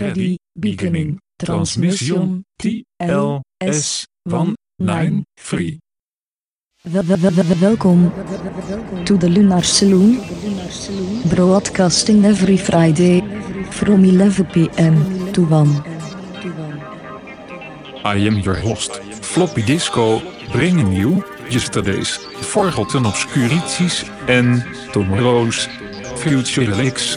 Ready, beginning, transmission, TLS, 1, 9, 3. Welkom to the Lunar Saloon, broadcasting every Friday from 11 p.m. to 1. I am your host, Floppy Disco, bringing you yesterday's forgotten obscurities and tomorrow's future licks.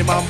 the man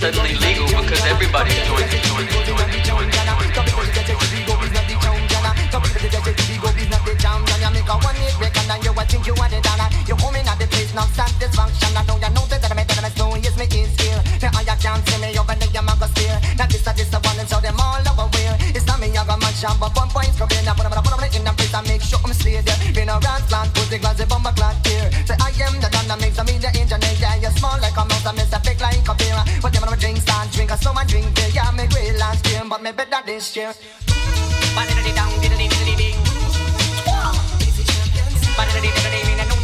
suddenly legal because everybody's joining. it, doing it, I know you know that I'm me is see me over there, Now this, this, one, and them all over. It's not me, I got my. Now put put in the place, make sure there. A here. Say I am the engineer, you're like a mouse, drinks and drink. I saw my drink till yeah, me grill and steam, but me better this year.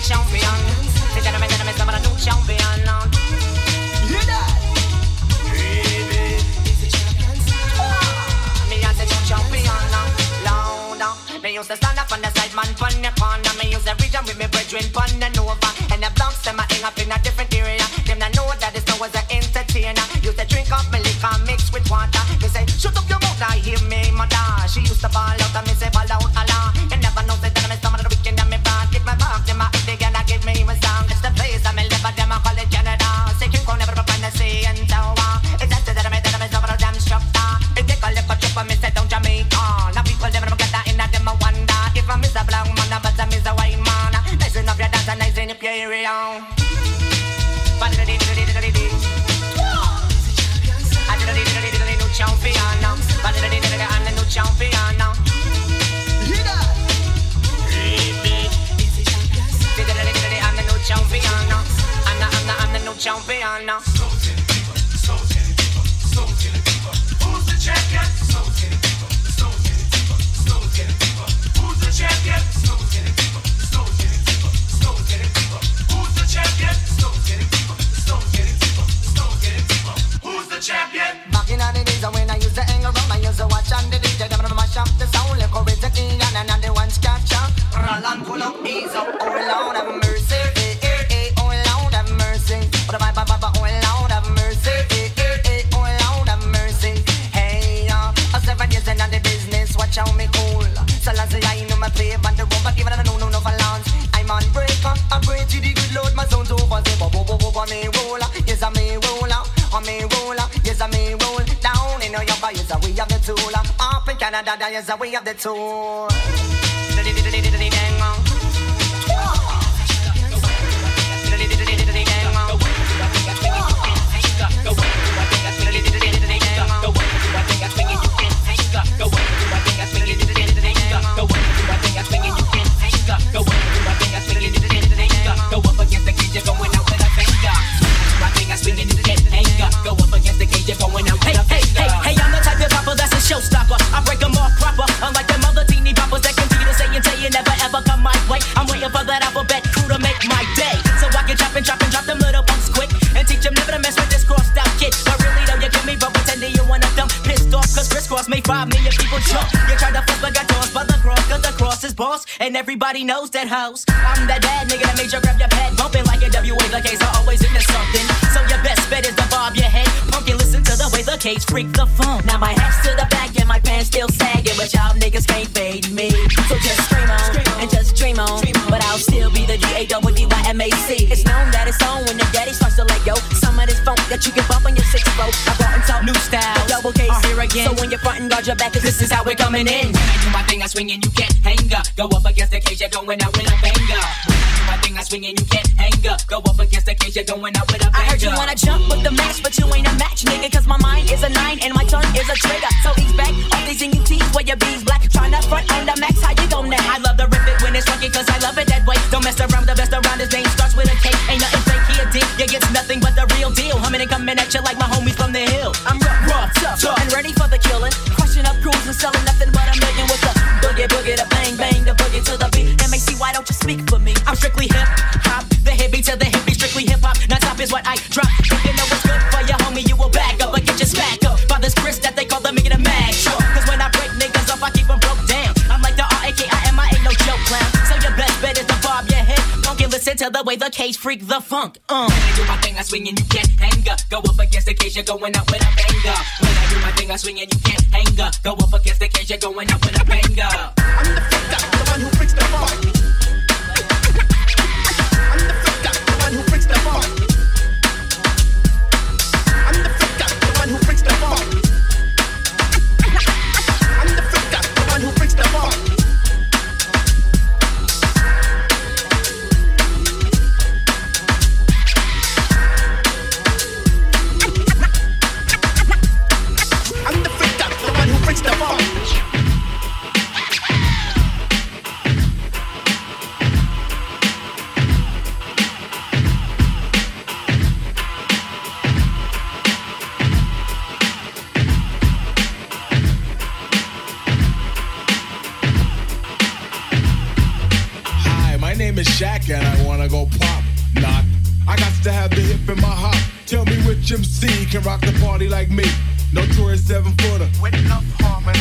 Champion, me, the new champion. Me used to stand up on the side, man, pon the corner. Me used to region with me brethren pon the Nova. And the blocks, them my hang up in a Shut up your mouth, I hear me, my mother. She used to ball out and me No. The tour. Everybody knows that house. I'm that bad nigga that made you grab your pad, bumping like a WA. The case are always into something. So your best bet is to bob your head. Pumpkin, listen to the way the cage freak the funk. Now my hat's to the back and my pants still sagging, but y'all niggas can't fade me. So just scream on and just dream on. But I'll still be the D A double D Y M A C. It's known that it's on when the daddy starts to let go. Some of this funk that you can bump on I brought and talk new style. Double case uh-huh. here again. So when you're frontin', guard your back, cause this is how we're coming in. When I do my thing, I swing and you can't hang up. Go up against the cage, you're going out with a banger. When I do my thing, I swing and you can't hang up. Go up against the cage, you're going out with a banger. I heard you wanna jump with the match, but you ain't a match, nigga. Cause my mind is a nine and my tongue is a trigger. So ease back off these NUTs where your bees black. Tryna front on the max, how you gon' net? I love to rip it when it's funky, cause I love Humming and coming at you like my homies from the hill. I'm rough, rough, tough, tough, and ready for the killing. Crushing up crews and selling cage freak the funk. Uh. When I do my thing, I swing and you can't hang up. Go up against the cage, you're going out with a banger. When I do my thing, I swing and you can't hang up. Go up against the cage, you're going out with a banger. I'm the rock the party like me. No tourist seven footer. With enough harmony.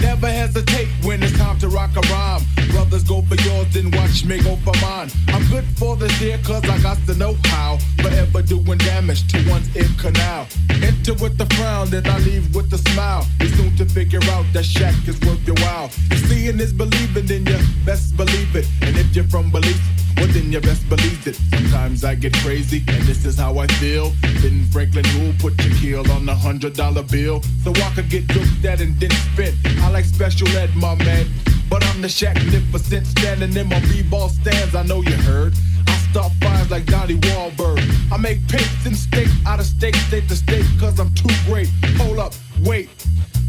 Never hesitate when it's time to rock a rhyme. Brothers go for yours, then watch me go for mine. I'm good for this here cause I got the know how. Forever doing damage to one's ear canal. Enter with the frown, then I leave with a smile. Be soon to figure out that Shaq is worth your while. If seeing is believing, then you best believe it. And if you're from belief, well then you best believe it. Sometimes I get crazy, and this is how I feel. Ben Franklin rule, put your keel on the hundred dollar bill. So I could get looked at and then spent. I like Special Ed, my man. But I'm the Shaqnificent standing in my b-ball stands. I know you heard. I start fires like Donnie Wahlberg. I make paints and steak out of state, state to state, cause I'm too great. Hold up, wait.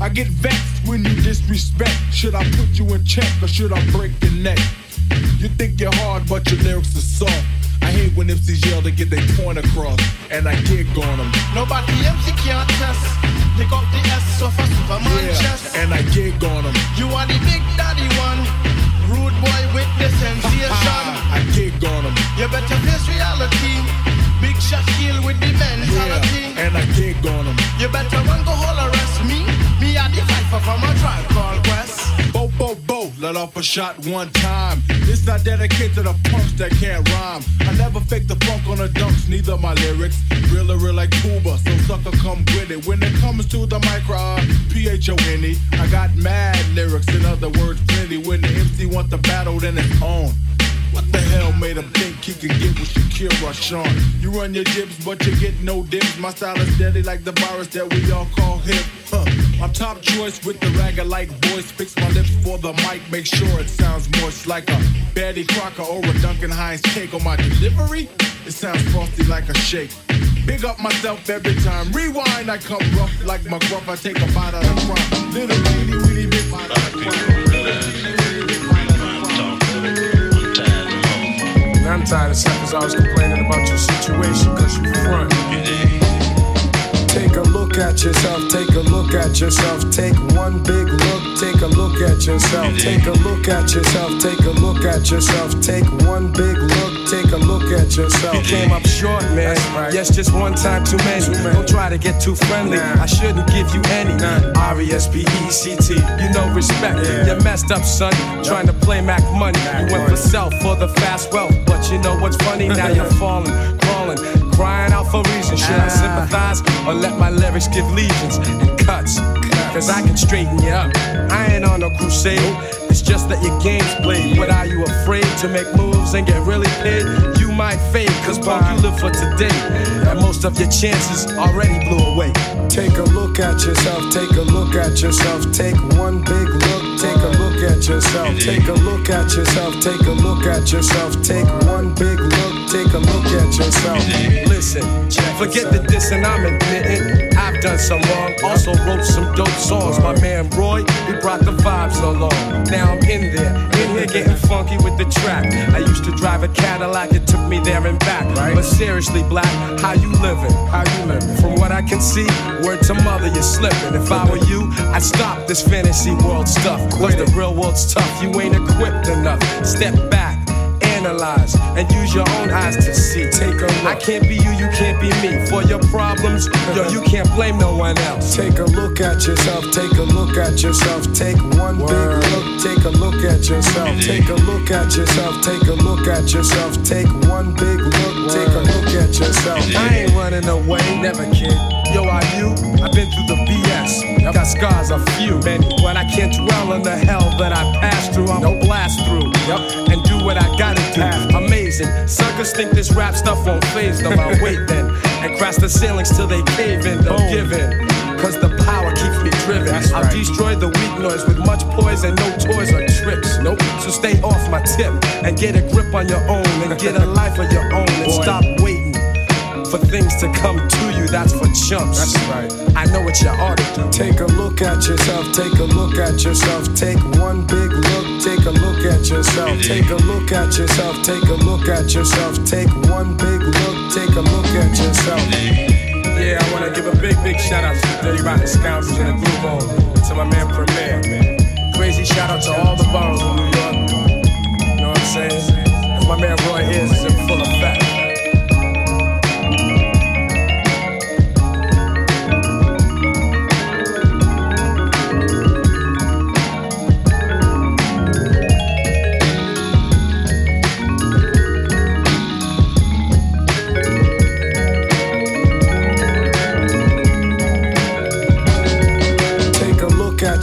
I get vexed when you disrespect. Should I put you in check or should I break your neck? You think you're hard, but your lyrics are soft. I hate when MCs yell to get their point across, and I gig on them. Nobody MC can't test. Pick up the S of a Superman Yeah, chest. and I gig on them. You are the big daddy one. Rude boy with the sensation. I gig on them. You better face reality. Big shot kill with the mentality. Yeah, and I gig on them. You better run go hall arrest me. Me are the fighter from a tribe called Quest. Bo, bo, let off a shot one time. This I dedicate to the punks that can't rhyme. I never fake the funk on the dunks, neither my lyrics. Real or real like Cuba, so sucker come with it. When it comes to the micro, uh, P-H-O-N-E, I got mad lyrics, in other words, plenty. When the MC want the battle, then it's on. What the hell made him think he could get with Shakira Sean? You run your jibs, but you get no dibs. My style is deadly like the virus that we all call hip. Huh. I'm top choice with the ragga like voice. Fix my lips for the mic, make sure it sounds moist like a Betty Crocker or a Duncan Hines cake on my delivery. It sounds frosty like a shake. Big up myself every time. Rewind, I come rough like my gruff. I take a bite out of crumb. Little bitty, bitty, big bite out of And I'm tired of suckers always complaining about your situation cause you front. Take a look at yourself, take a look at yourself, take one big look, take a look at yourself, take a look at yourself, take a look at yourself, take one big look, take a look at yourself. You came up short, man. Yes, just one time too many. Don't try to get too friendly. I shouldn't give you any. R E S P E C T. You know respect. You messed up, son. Trying to play Mac money. You went for self for the fast wealth. But you know what's funny? Now you're falling, crawling, crying out for reason. Should I ah. sympathize or let my lyrics give legions and cuts? Cause I can straighten you up. I ain't on no crusade. It's just that your game's played. But are you afraid to make moves and get really paid? You might fade, cause punk, you live for today. And most of your chances already blew away. Take a look at yourself, take a look at yourself, take one big look, take a look at yourself, take a look at yourself, take a look at yourself, take one big look, take a look at yourself. Listen, forget the diss and I'm admitting I've done some wrong. Also wrote some dope songs. My man Roy, he brought the vibes along. Now I'm in there, in here getting funky with the track. I used to drive a Cadillac, it took me there and back. But seriously, black, how you living? How you living? From what I can see, word to mother, you're slipping. If I were you, I'd stop this fantasy world stuff. Cause the real world's tough, you ain't equipped enough. Step back analyze and use your own eyes to see. Take a look. I can't be you, you can't be me. For your problems, yo, you can't blame no one else. Take a look at yourself, take a look at yourself, take one big look, take a look at yourself, take a look at yourself, take a look at yourself, take one big look, take a look at yourself. I ain't running away, never kid. Yo, are you? I've been through the BS. Got scars a few, many, but I can't dwell on the hell that I passed through. I'm no blast through, yep, and do what I gotta do. Amazing. Suckers think this rap stuff won't phase them. I'll wait then and crash the ceilings till they cave in. Don't give in. Cause the power keeps me driven. I'll destroy the weak noise with much poise and no toys or tricks. Nope. So stay off my tip and get a grip on your own and get a life of your own and stop waiting for things to come to you. That's for chumps. That's right. I know what you ought to do. Take a look at yourself, take a look at yourself, take one big look, take a look at yourself, take a look at yourself, take a look at yourself, take one big look, take a look at yourself. Yeah, I wanna give a big, big shout out to the Dirty Rotten Scoundrels in the Groove On, to my man Premier. Crazy shout out to all the boroughs of New York. You know what I'm saying? As my man Roy is, is in full effect.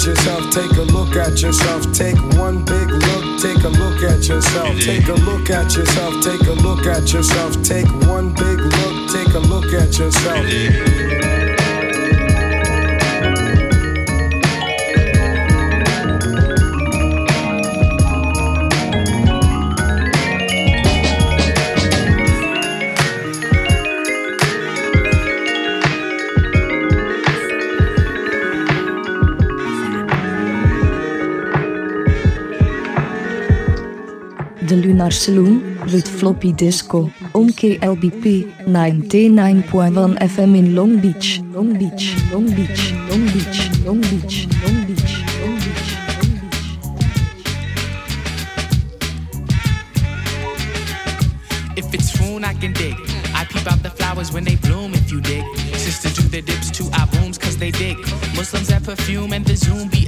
At yourself, take a look at yourself, take one big look, take a look at yourself, take a look at yourself, take a look at yourself, take one big look, take a look at yourself. Lunar Saloon, with Floppy Disco, on KLBP 99.1 FM in Long Beach, Long Beach, Long Beach, Long Beach, Long Beach, Long Beach, Long Beach. Long Beach If it's foon, I can dig. I peep out the flowers when they bloom, if you dig. Sisters do their dips to our booms, cause they dig. Muslims have perfume and the zoom be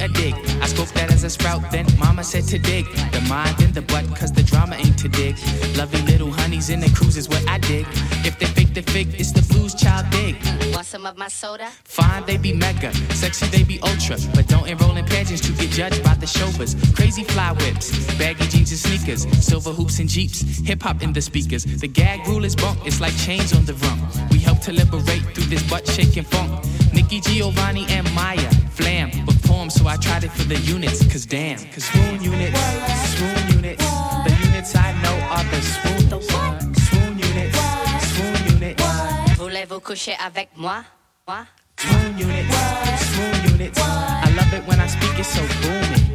dig. That as a sprout, then mama said to dig. The mind and the butt, cause the drama ain't to dig. Lovely little honeys in the cruise is what I dig. If they fake the fig, it's the blues child dig. Want some of my soda? Fine, they be mega. Sexy, they be ultra. But don't enroll in pageants to get judged by the chauffeurs. Crazy fly whips, baggy jeans and sneakers, silver hoops and jeeps, hip hop in the speakers. The gag rule is bunk, it's like chains on the rump. We to liberate through this butt shaking funk. Nikki Giovanni and Maya. flam with poems, so I tried it for the units. Cause damn, cause swoon units, swoon units. The units I know are the swoons. Swoon units, swoon units. Voulez-vous coucher avec moi? Moi? Swoon units, swoon units. I love it when I speak it so booming.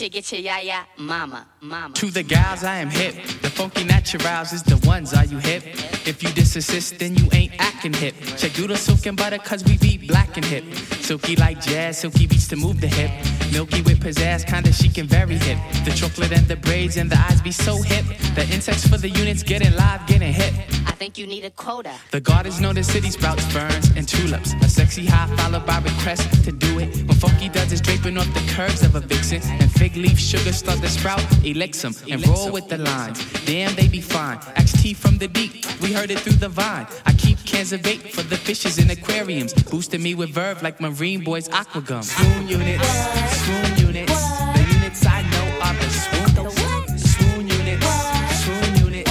Get your, get your, yeah, yeah, mama, mama. To the gals, I am hip. The funky naturals is the ones. Are you hip? If you disassist, then you ain't acting hip. Check doodle silk and butter, cause we be black and hip. Silky like jazz, silky beats to move the hip. Milky with pizzazz, kinda chic and very hip. The chocolate and the braids and the eyes be so hip. The insects for the units getting live, getting hip. I think you need a quota. The gardens know the city sprouts, ferns, and tulips. A sexy high followed by request to do it. When funky does is draping off the curves of a vixen. And fig leaf sugar start to sprout, elix 'em and roll with the lines. Damn, they be fine. XT from the deep, we heard it through the vine. I keep cans of bait for the fishes in aquariums. Boosting me with verve like Marine Boys Aquagum. Swoon units, swoon units. The units I know are the swoon. Swoon units, swoon units.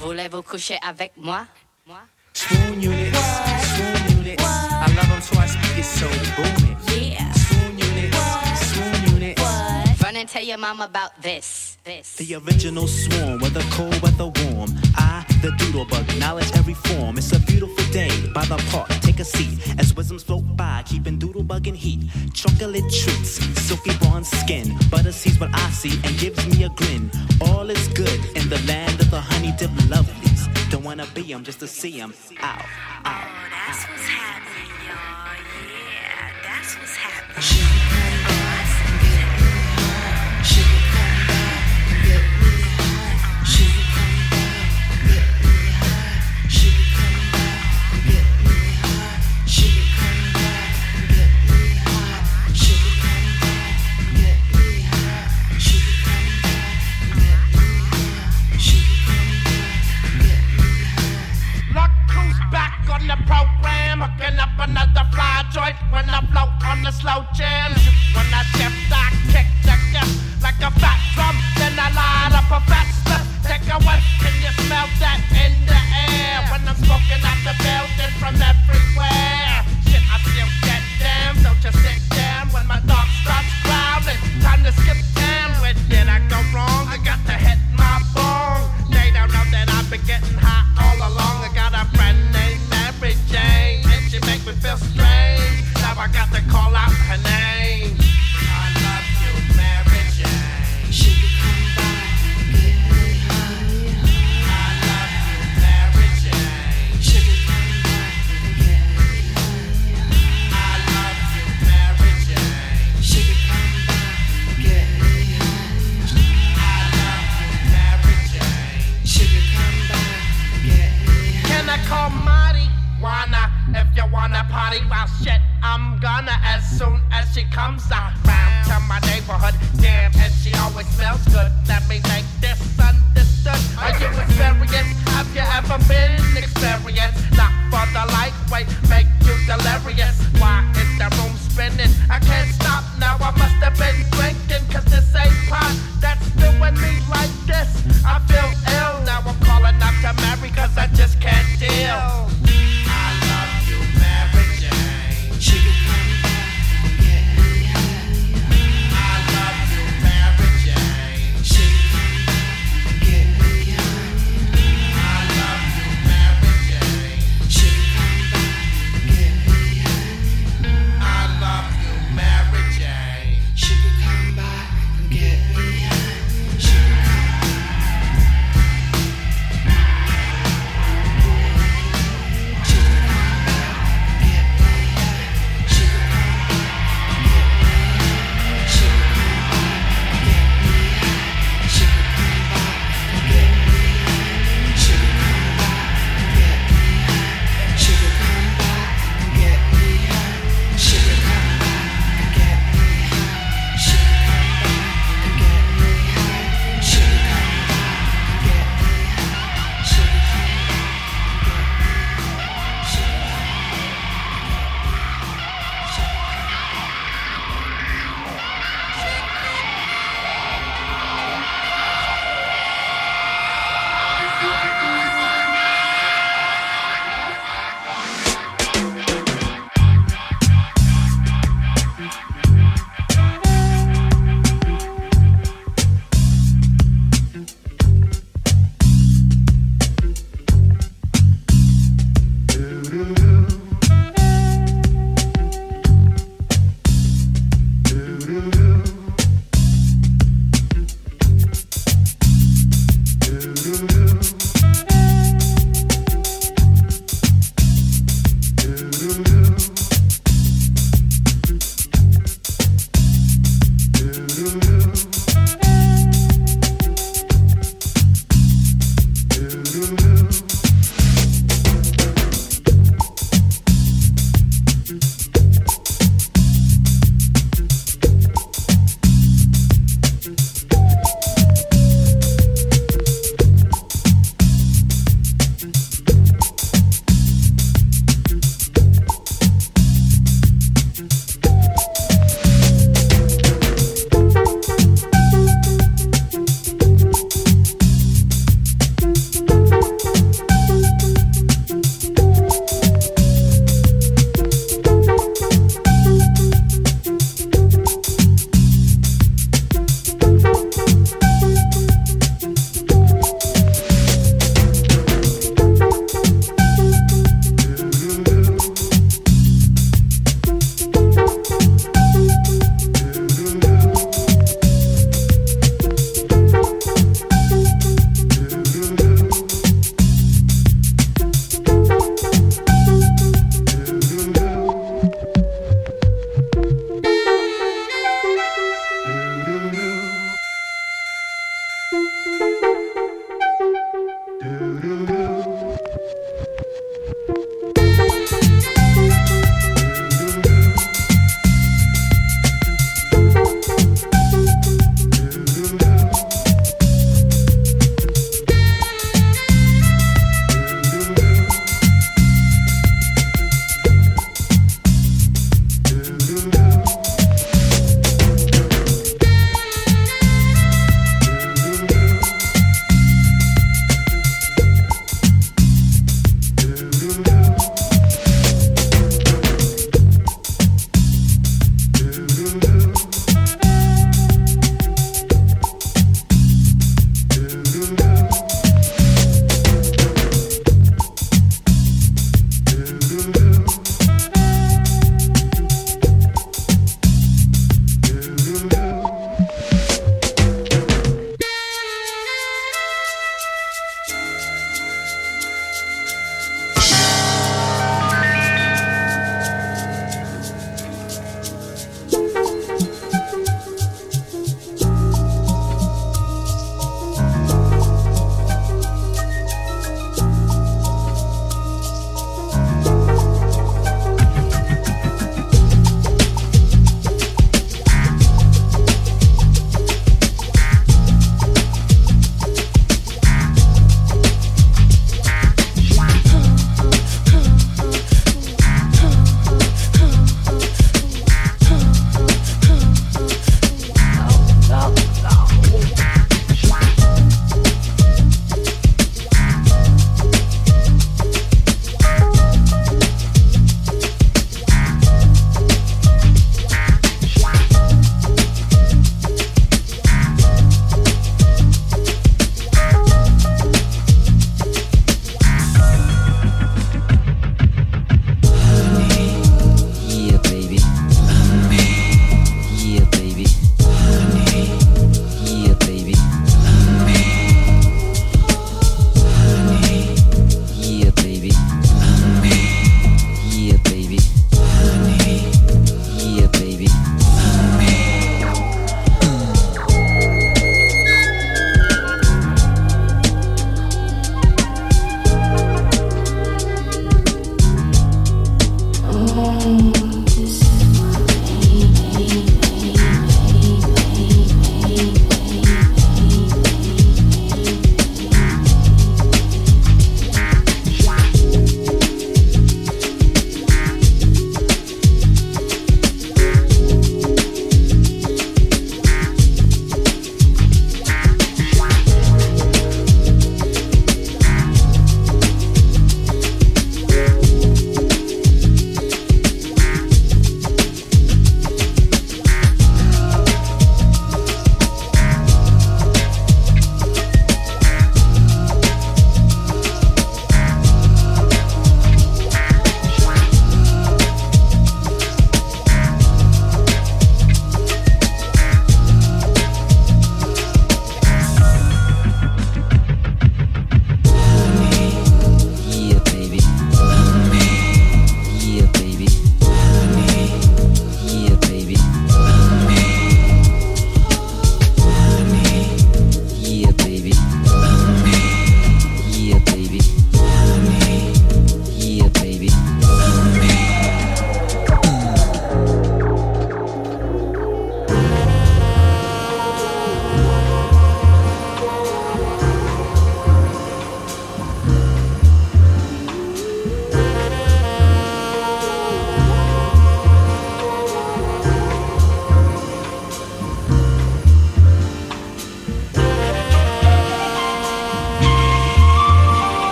Voulez-vous coucher avec moi? Moi? Swoon units, swoon units. I love them so I speak it so booming. Yeah. And tell your mom about this. This. The original swarm, whether cold, whether warm. I, the doodle bug, knowledge every form. It's a beautiful day by the park. Take a seat as wisdoms float by, keeping doodle bug in heat. Chocolate treats, silky bronze skin. Butter sees what I see and gives me a grin. All is good in the land of the honey dip lovelies. Don't wanna be 'em just to see 'em. Ow, ow. Oh, that's what's happening, y'all. Yeah, that's what's happening.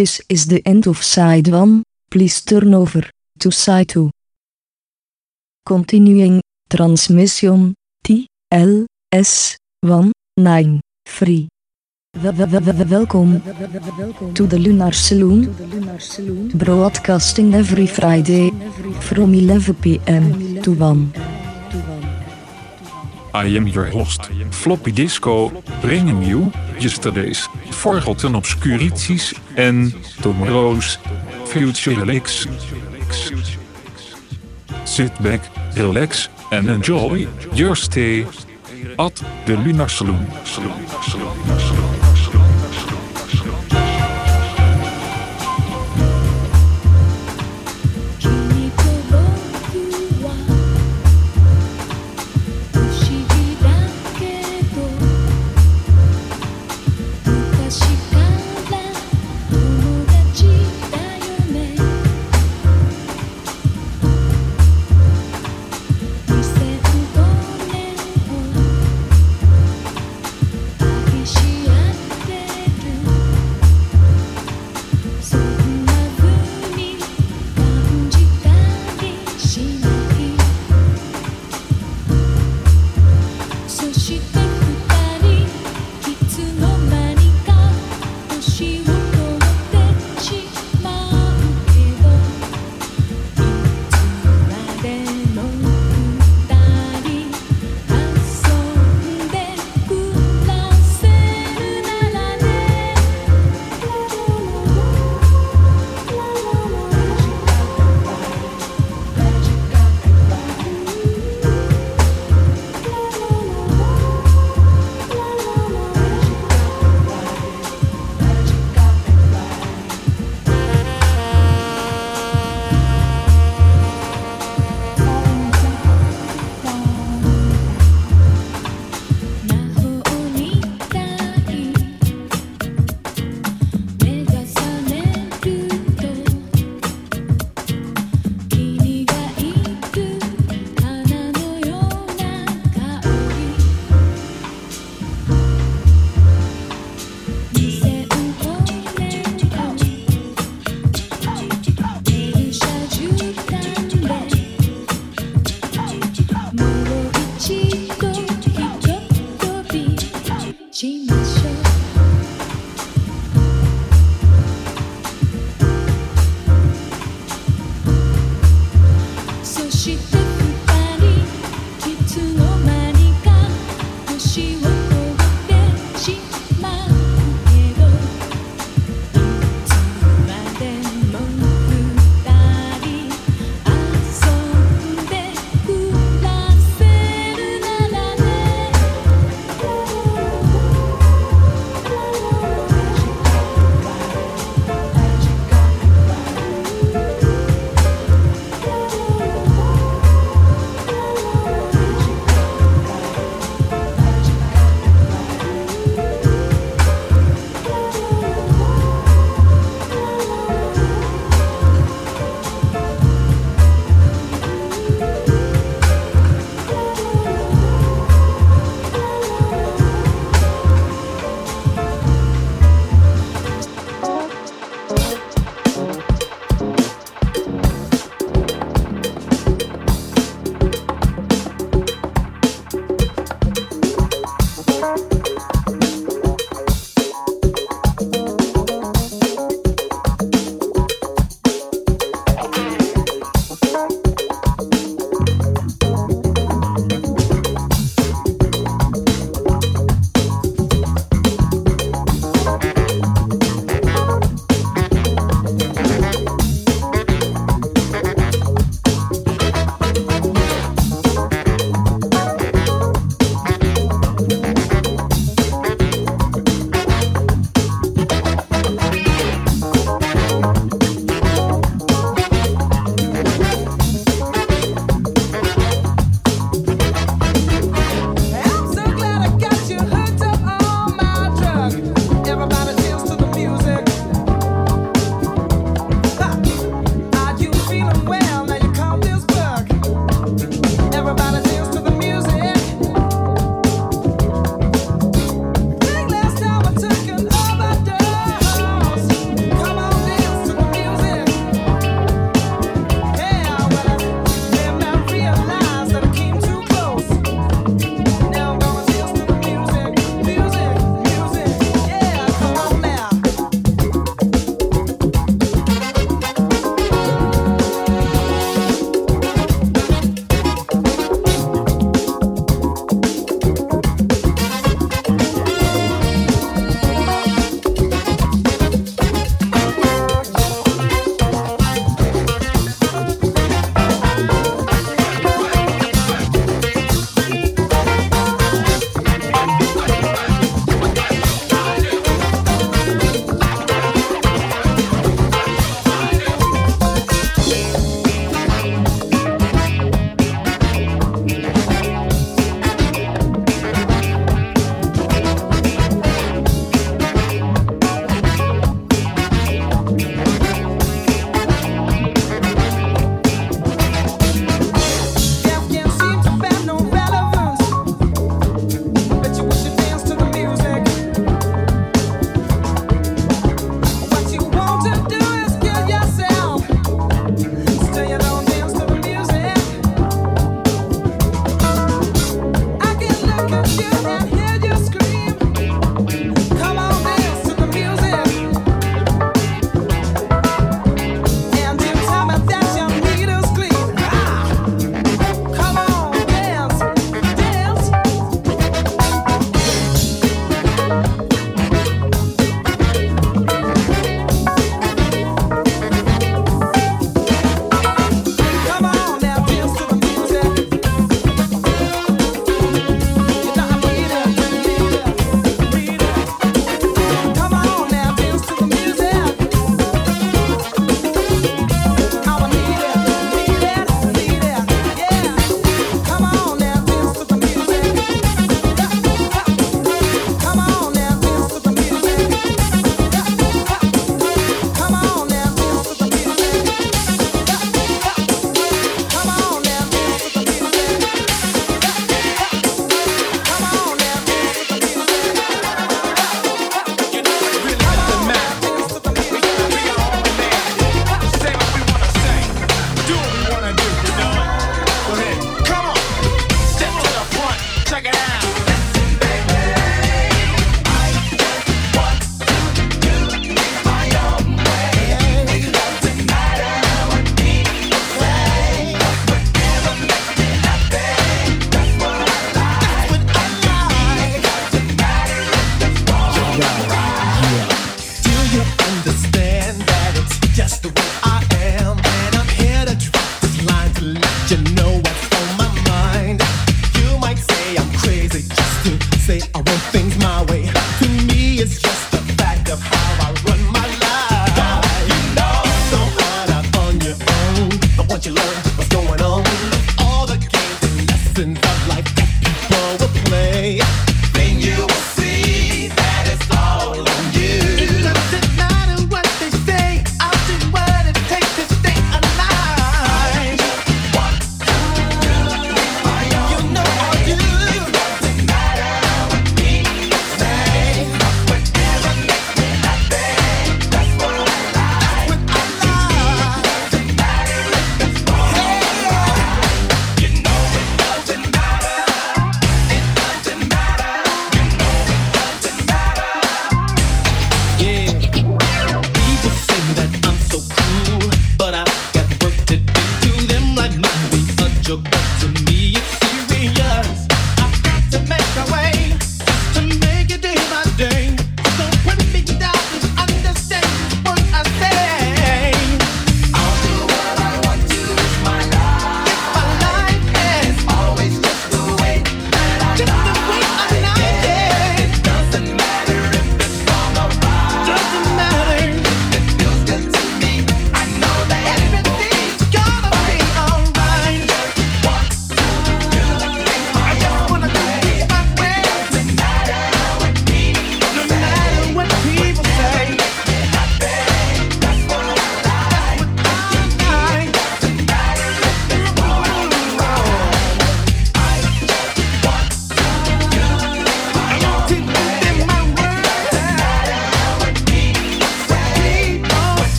This is the end of side 1. Please turn over to side 2. Continuing transmission T L S 1 9 free. Wel- wel- wel- wel- Welkom to the Lunar Saloon. Broadcasting every Friday from 11 pm to 1. I am your host, Floppy Disco, bringing you yesterday's forgotten obscurities en tomorrow's future licks. Sit back, relax and enjoy your stay at the Lunar Saloon.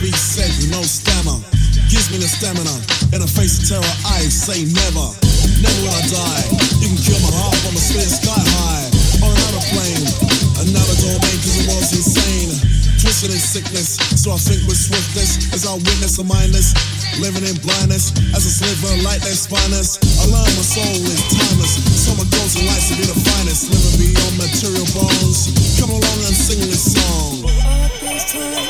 Speech said with no stammer. Gives me the stamina. In the face of terror, I say never. Never will I die. You can kill my heart from a split sky high. On another plane. Another domain cause the world's insane. Twisted in sickness. So I think with swiftness as I witness a mindless. Living in blindness as a sliver of light that's spineless. I learn my soul is timeless. My goals in life to be the finest. Living beyond material bones. Come along and sing this song.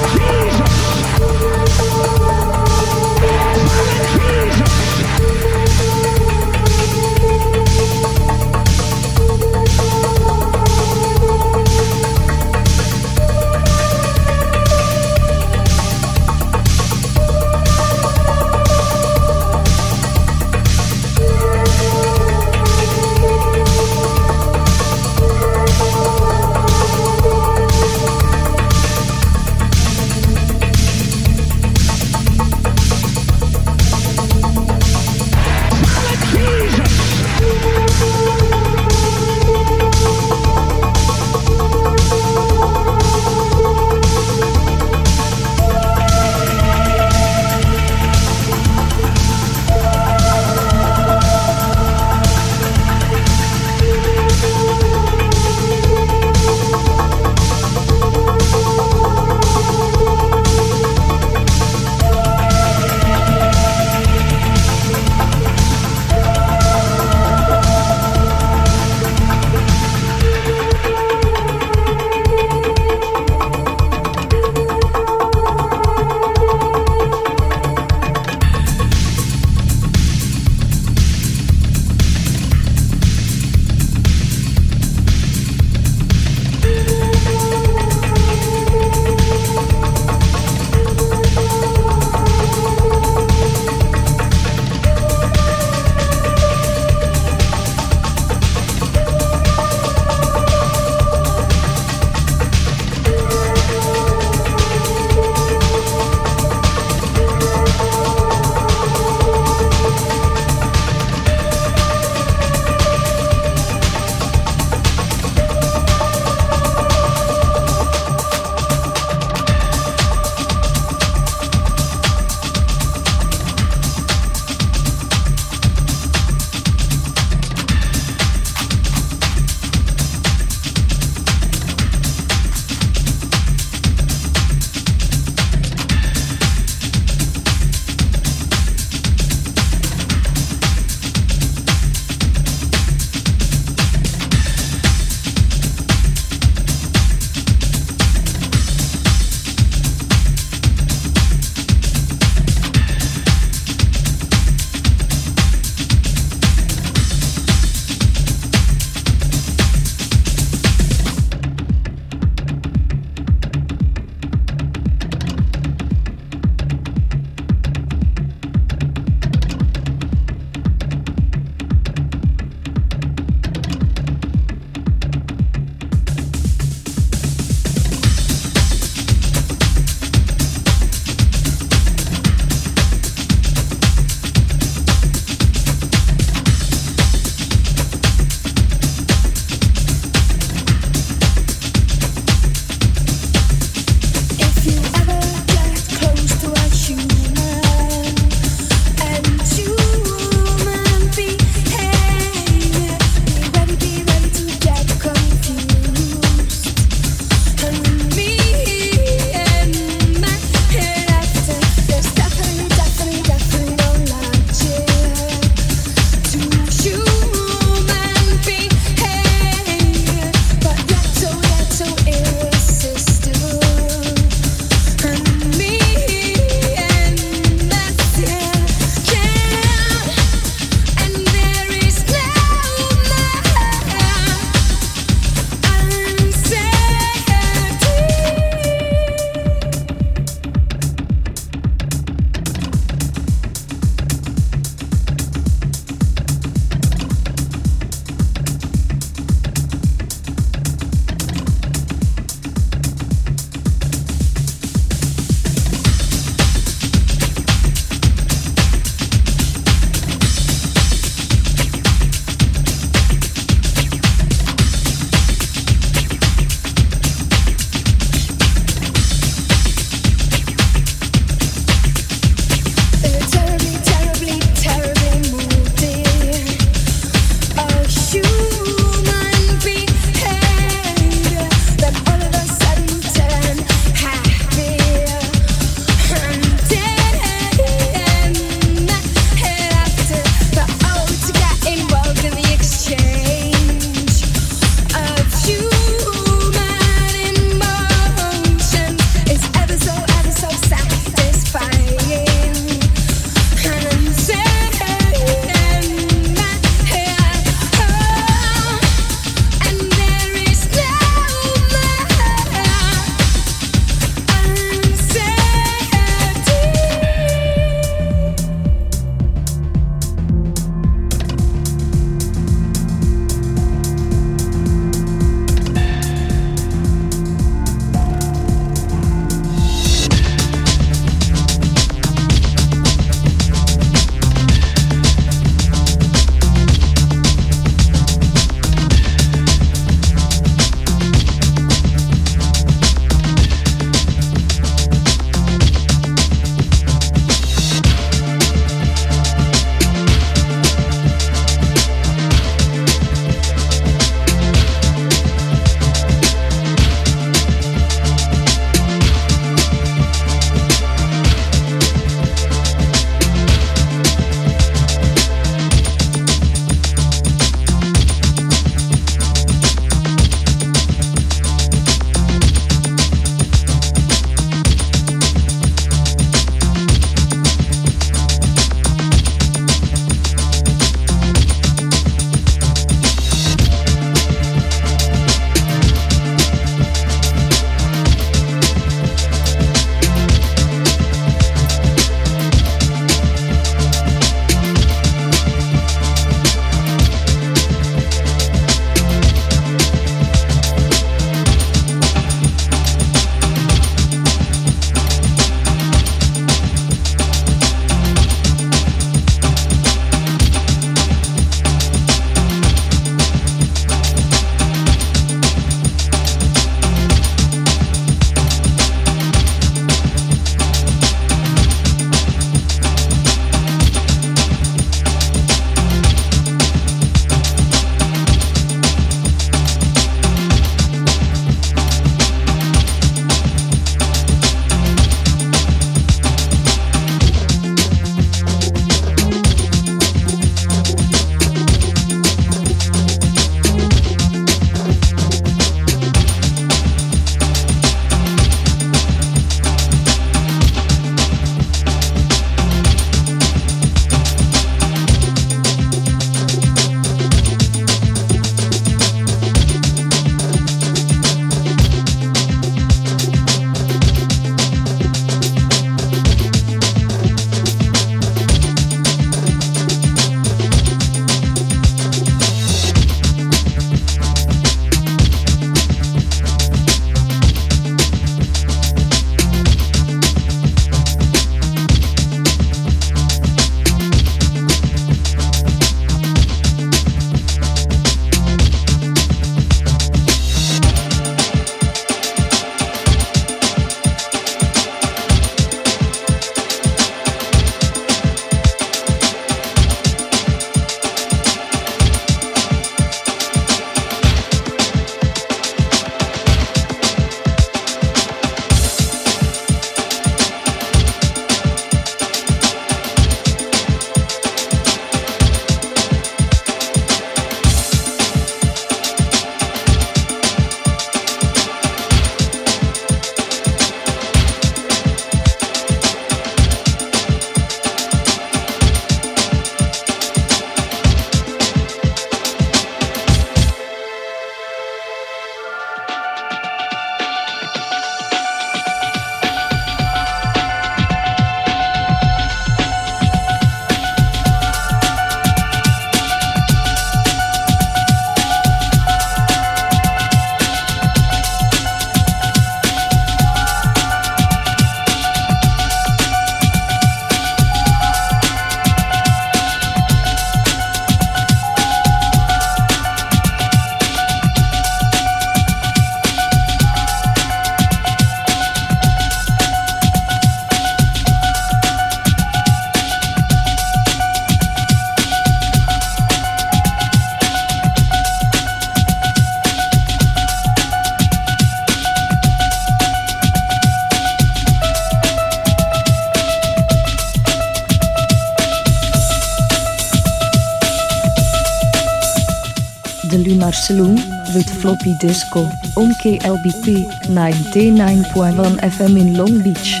Floppy Disco on KLBP 99.1 FM in Long Beach,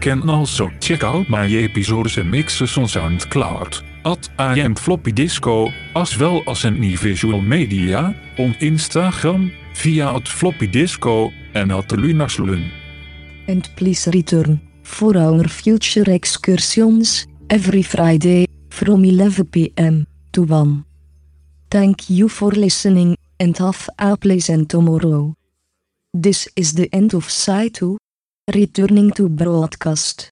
can also check out my episodes and mixes on SoundCloud at am Floppy Disco, as well as any visual media on Instagram via at Floppy Disco en at Lunarsloon. And please return for our future excursions every Friday from 11 pm to 1. Thank you for listening and have a pleasant tomorrow. This is the end of Side 2. Returning to broadcast.